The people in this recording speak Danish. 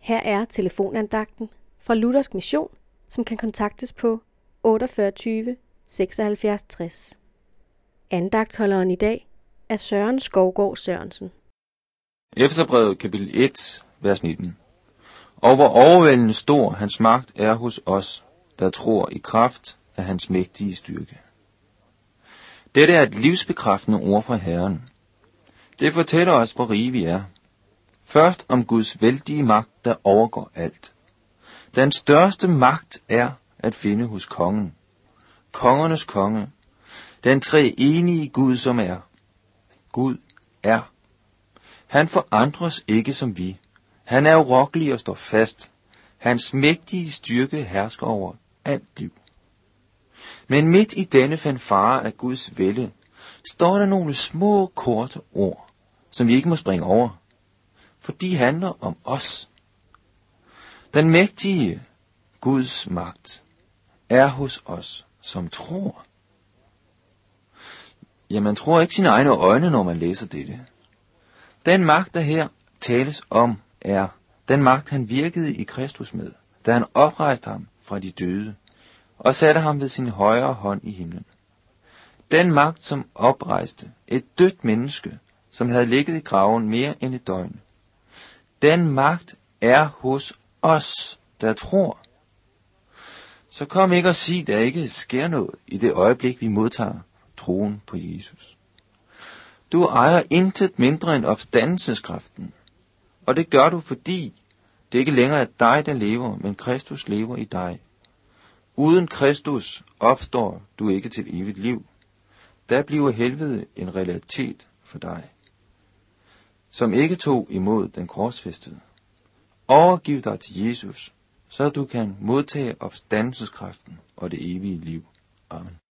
Her er telefonandagten fra Luthersk Mission, som kan kontaktes på 48 76 60. Andagtholderen i dag er Søren Skovgård Sørensen. Efterbrevet kapitel 1, vers 19. Og hvor overvældende stor hans magt er hos os, der tror i kraft af hans mægtige styrke. Dette er et livsbekræftende ord fra Herren. Det fortæller os, hvor rige vi er. Først om Guds vældige magt, der overgår alt. Den største magt er at finde hos kongen. Kongernes konge. Den treenige Gud, som er. Gud er. Han forandres ikke som vi. Han er urokkelig og står fast. Hans mægtige styrke hersker over alt liv. Men midt i denne fanfare af Guds vælde, står der nogle små, korte ord, som vi ikke må springe over, for de handler om os. Den mægtige Guds magt er hos os, som tror. Ja, man tror ikke sine egne øjne, når man læser dette. Den magt, der her tales om, er den magt, han virkede i Kristus med, da han oprejste ham fra de døde og satte ham ved sin højre hånd i himlen. Den magt, som oprejste et dødt menneske, som havde ligget i graven mere end et døgn. Den magt er hos os, der tror. Så kom ikke og sig, der ikke sker noget i det øjeblik, vi modtager troen på Jesus. Du ejer intet mindre end opstandelseskraften, og det gør du, fordi det ikke længere er dig, der lever, men Kristus lever i dig. Uden Kristus opstår du ikke til evigt liv. Der bliver helvede en realitet for dig, som ikke tog imod den korsfæstede. Overgiv dig til Jesus, så du kan modtage opstandelseskraften og det evige liv. Amen.